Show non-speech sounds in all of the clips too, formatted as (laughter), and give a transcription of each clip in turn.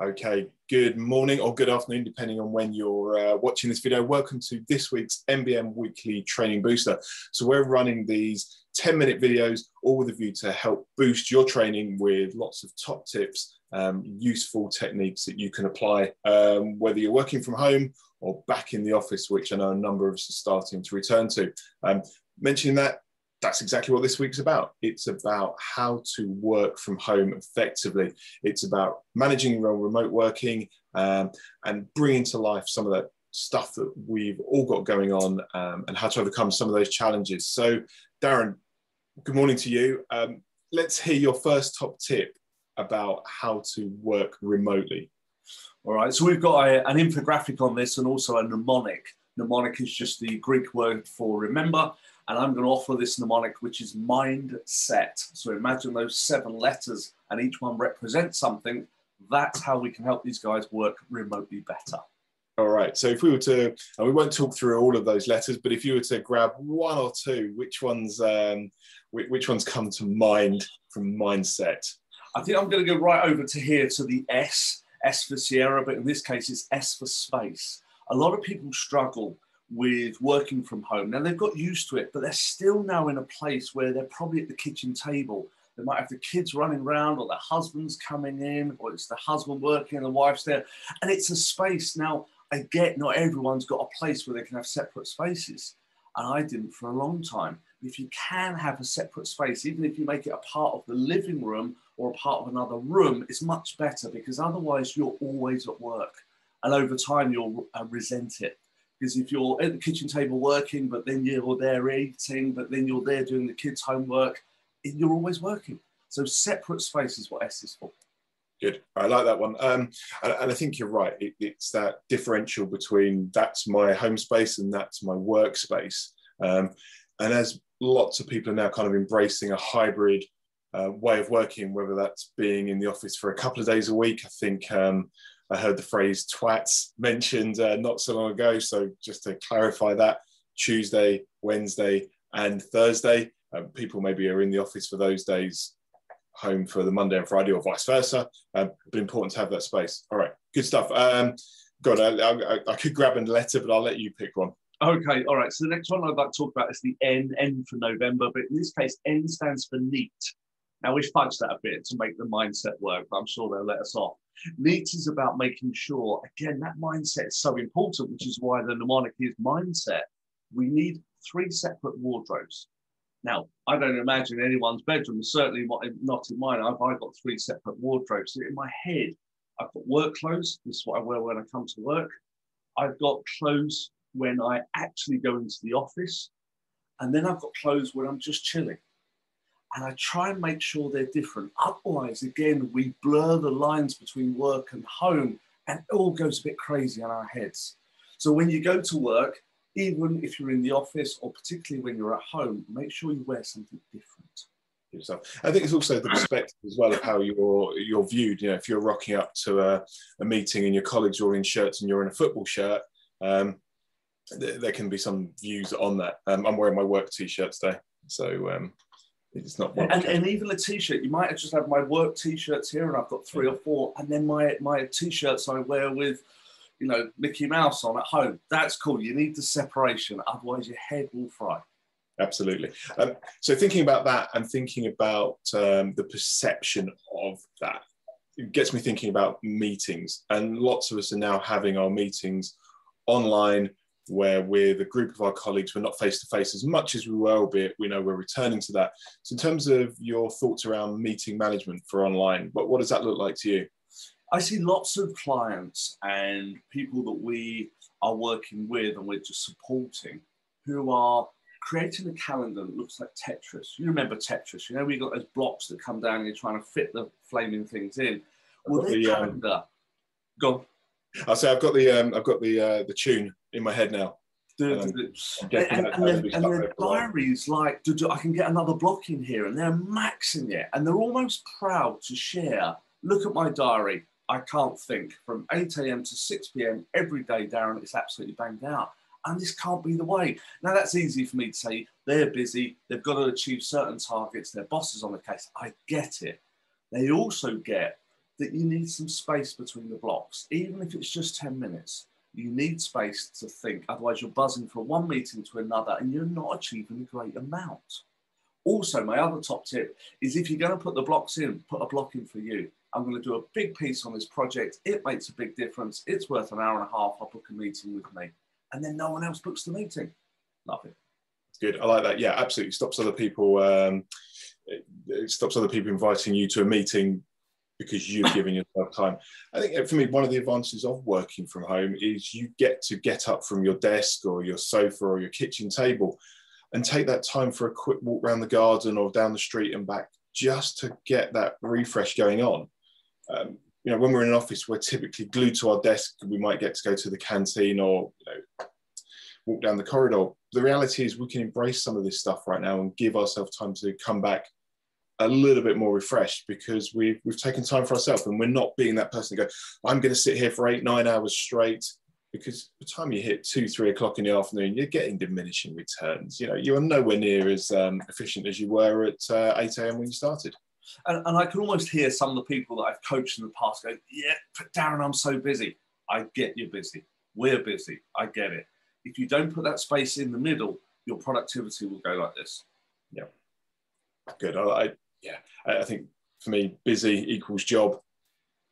Okay, good morning or good afternoon, depending on when you're uh, watching this video. Welcome to this week's MBM Weekly Training Booster. So we're running these 10 minute videos, all with a view to help boost your training with lots of top tips, um, useful techniques that you can apply, um, whether you're working from home or back in the office, which I know a number of us are starting to return to. Um, mentioning that, that's exactly what this week's about. It's about how to work from home effectively. It's about managing remote working um, and bringing to life some of that stuff that we've all got going on um, and how to overcome some of those challenges. So, Darren, good morning to you. Um, let's hear your first top tip about how to work remotely. All right, so we've got a, an infographic on this and also a mnemonic. Mnemonic is just the Greek word for remember and I'm going to offer this mnemonic, which is mindset. So imagine those seven letters, and each one represents something. That's how we can help these guys work remotely better. All right. So if we were to, and we won't talk through all of those letters, but if you were to grab one or two, which ones, um, which ones come to mind from mindset? I think I'm going to go right over to here to the S, S for Sierra, but in this case, it's S for space. A lot of people struggle with working from home. Now they've got used to it, but they're still now in a place where they're probably at the kitchen table. They might have the kids running around, or their husband's coming in, or it's the husband working and the wife's there. And it's a space. Now, I get not everyone's got a place where they can have separate spaces. And I didn't for a long time. If you can have a separate space, even if you make it a part of the living room or a part of another room, it's much better because otherwise you're always at work. And over time, you'll uh, resent it because if you're at the kitchen table working, but then you're there eating, but then you're there doing the kids' homework, you're always working. So separate space is what S is for. Good. I like that one. Um, and, and, I think you're right. It, it's that differential between that's my home space and that's my workspace. Um, and as lots of people are now kind of embracing a hybrid uh, way of working, whether that's being in the office for a couple of days a week, I think um, I heard the phrase twats mentioned uh, not so long ago. So just to clarify that, Tuesday, Wednesday, and Thursday, um, people maybe are in the office for those days, home for the Monday and Friday, or vice versa. Um, but important to have that space. All right, good stuff. Um, God, I, I, I could grab a letter, but I'll let you pick one. Okay, all right. So the next one I'd like to talk about is the N, N for November, but in this case, N stands for neat. Now we've fudged that a bit to make the mindset work, but I'm sure they'll let us off. Is about making sure, again, that mindset is so important, which is why the mnemonic is mindset. We need three separate wardrobes. Now, I don't imagine anyone's bedroom, certainly not in mine. I've, I've got three separate wardrobes. So in my head, I've got work clothes. This is what I wear when I come to work. I've got clothes when I actually go into the office. And then I've got clothes when I'm just chilling and I try and make sure they're different. Otherwise, again, we blur the lines between work and home, and it all goes a bit crazy in our heads. So when you go to work, even if you're in the office or particularly when you're at home, make sure you wear something different. Yourself. I think it's also the perspective as well of how you're you're viewed. You know, if you're rocking up to a, a meeting and your colleagues are in shirts and you're in a football shirt, um, th- there can be some views on that. Um, I'm wearing my work t-shirt today, so um, it's not and, and even a t-shirt. You might have just have my work t-shirts here, and I've got three or four, and then my my t-shirts I wear with, you know, Mickey Mouse on at home. That's cool. You need the separation, otherwise your head will fry. Absolutely. Um, so thinking about that and thinking about um, the perception of that, it gets me thinking about meetings. And lots of us are now having our meetings online where with a group of our colleagues, we're not face to face as much as we were, albeit we know we're returning to that. So, in terms of your thoughts around meeting management for online, what, what does that look like to you? I see lots of clients and people that we are working with and we're just supporting who are creating a calendar that looks like Tetris. You remember Tetris, you know, we've got those blocks that come down and you're trying to fit the flaming things in. Well, their the, um, calendar, um, go I'll say I've got the um, I've got the uh, the tune in my head now. And, and, and, and the diaries like, I can get another block in here, and they're maxing it, and they're almost proud to share. Look at my diary. I can't think from 8 a.m. to 6 p.m. every day, Darren. It's absolutely banged out. And this can't be the way. Now, that's easy for me to say. They're busy. They've got to achieve certain targets. Their boss is on the case. I get it. They also get that you need some space between the blocks, even if it's just 10 minutes. You need space to think, otherwise, you're buzzing from one meeting to another and you're not achieving a great amount. Also, my other top tip is if you're going to put the blocks in, put a block in for you. I'm going to do a big piece on this project. It makes a big difference. It's worth an hour and a half. I'll book a meeting with me. And then no one else books the meeting. Love it. Good. I like that. Yeah, absolutely. Stops other people. Um, it stops other people inviting you to a meeting because you're giving yourself time. I think for me, one of the advantages of working from home is you get to get up from your desk or your sofa or your kitchen table and take that time for a quick walk around the garden or down the street and back just to get that refresh going on. Um, you know, when we're in an office, we're typically glued to our desk. We might get to go to the canteen or you know, walk down the corridor. The reality is, we can embrace some of this stuff right now and give ourselves time to come back a little bit more refreshed because we've we've taken time for ourselves and we're not being that person to go i'm going to sit here for eight nine hours straight. Because the time you hit two three o'clock in the afternoon you're getting diminishing returns. You know you're nowhere near as um, efficient as you were at uh, 8 a.m when you started. And, and i can almost hear some of the people that i've coached in the past go yeah but darren i'm so busy. I get you're busy. We're busy. I get it. If you don't put that space in the middle your productivity will go like this. Yeah. Good. I yeah, I think for me, busy equals job.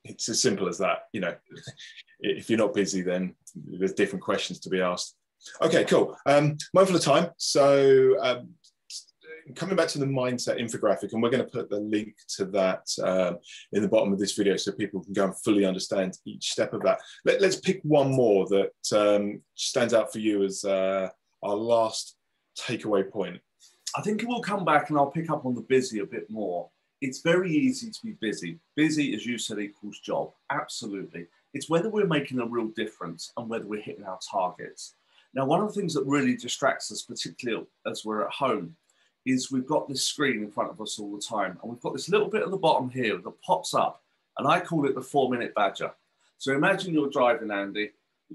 It's as simple as that. You know, (laughs) if you're not busy, then there's different questions to be asked. Okay, cool. Um, mindful of time. So um, coming back to the mindset infographic, and we're going to put the link to that um, in the bottom of this video so people can go and fully understand each step of that. Let, us pick one more that um, stands out for you as uh, our last takeaway point. I think it will come back and I'll pick up on the busy a bit more. It's very easy to be busy. Busy, as you said, equals job. Absolutely. It's whether we're making a real difference and whether we're hitting our targets. Now, one of the things that really distracts us, particularly as we're at home, is we've got this screen in front of us all the time. And we've got this little bit at the bottom here that pops up. And I call it the four minute badger. So imagine you're driving, Andy,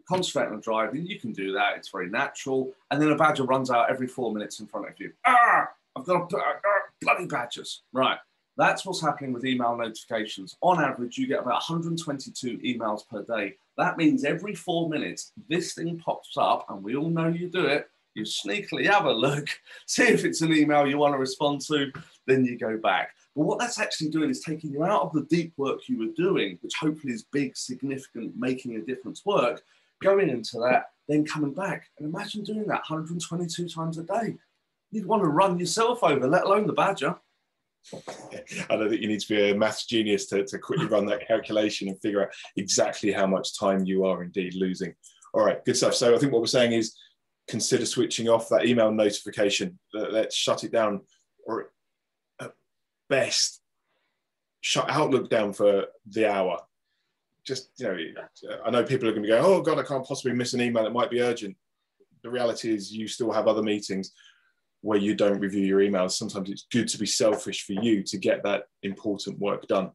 concentrate on driving, you can do that. It's very natural. And then a badger runs out every four minutes in front of you. Ah, I've got bloody badgers. Right. That's what's happening with email notifications. On average, you get about 122 emails per day. That means every four minutes, this thing pops up, and we all know you do it. You sneakily have a look, (laughs) see if it's an email you want to respond to, then you go back. But what that's actually doing is taking you out of the deep work you were doing, which hopefully is big, significant, making a difference work, going into that, then coming back. And imagine doing that 122 times a day. You'd want to run yourself over, let alone the badger. (laughs) I know that you need to be a maths genius to, to quickly run that calculation and figure out exactly how much time you are indeed losing. All right, good stuff. So I think what we're saying is consider switching off that email notification. Let's shut it down, or at best, shut Outlook down for the hour just you know, I know people are going to go, oh god, I can't possibly miss an email. It might be urgent. The reality is, you still have other meetings where you don't review your emails. Sometimes it's good to be selfish for you to get that important work done.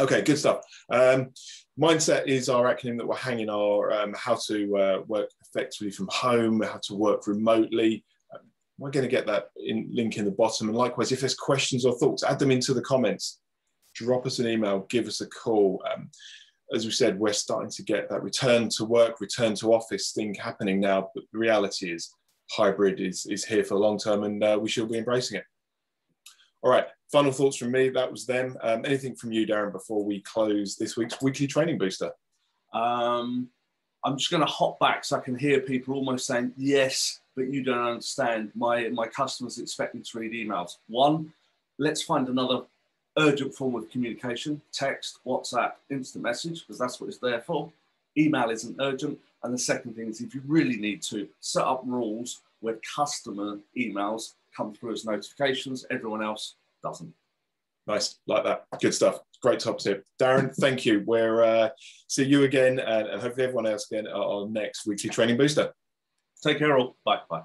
Okay, good stuff. Um, mindset is our acronym that we're hanging our um, how to uh, work effectively from home, how to work remotely. Um, we're going to get that in, link in the bottom. And likewise, if there's questions or thoughts, add them into the comments. Drop us an email, give us a call. Um, as we said, we're starting to get that return to work, return to office thing happening now. But the reality is, hybrid is, is here for the long term and uh, we should be embracing it. All right, final thoughts from me. That was them. Um, anything from you, Darren, before we close this week's weekly training booster? Um, I'm just going to hop back so I can hear people almost saying, yes, but you don't understand. My, my customers expect me to read emails. One, let's find another urgent form of communication, text, WhatsApp, instant message, because that's what it's there for. Email isn't urgent. And the second thing is if you really need to, set up rules where customer emails come through as notifications, everyone else doesn't. Nice, like that. Good stuff. Great top tip. Darren, (laughs) thank you. We'll uh, see you again and, and hopefully everyone else again at our next weekly training booster. Take care all. Bye. Bye.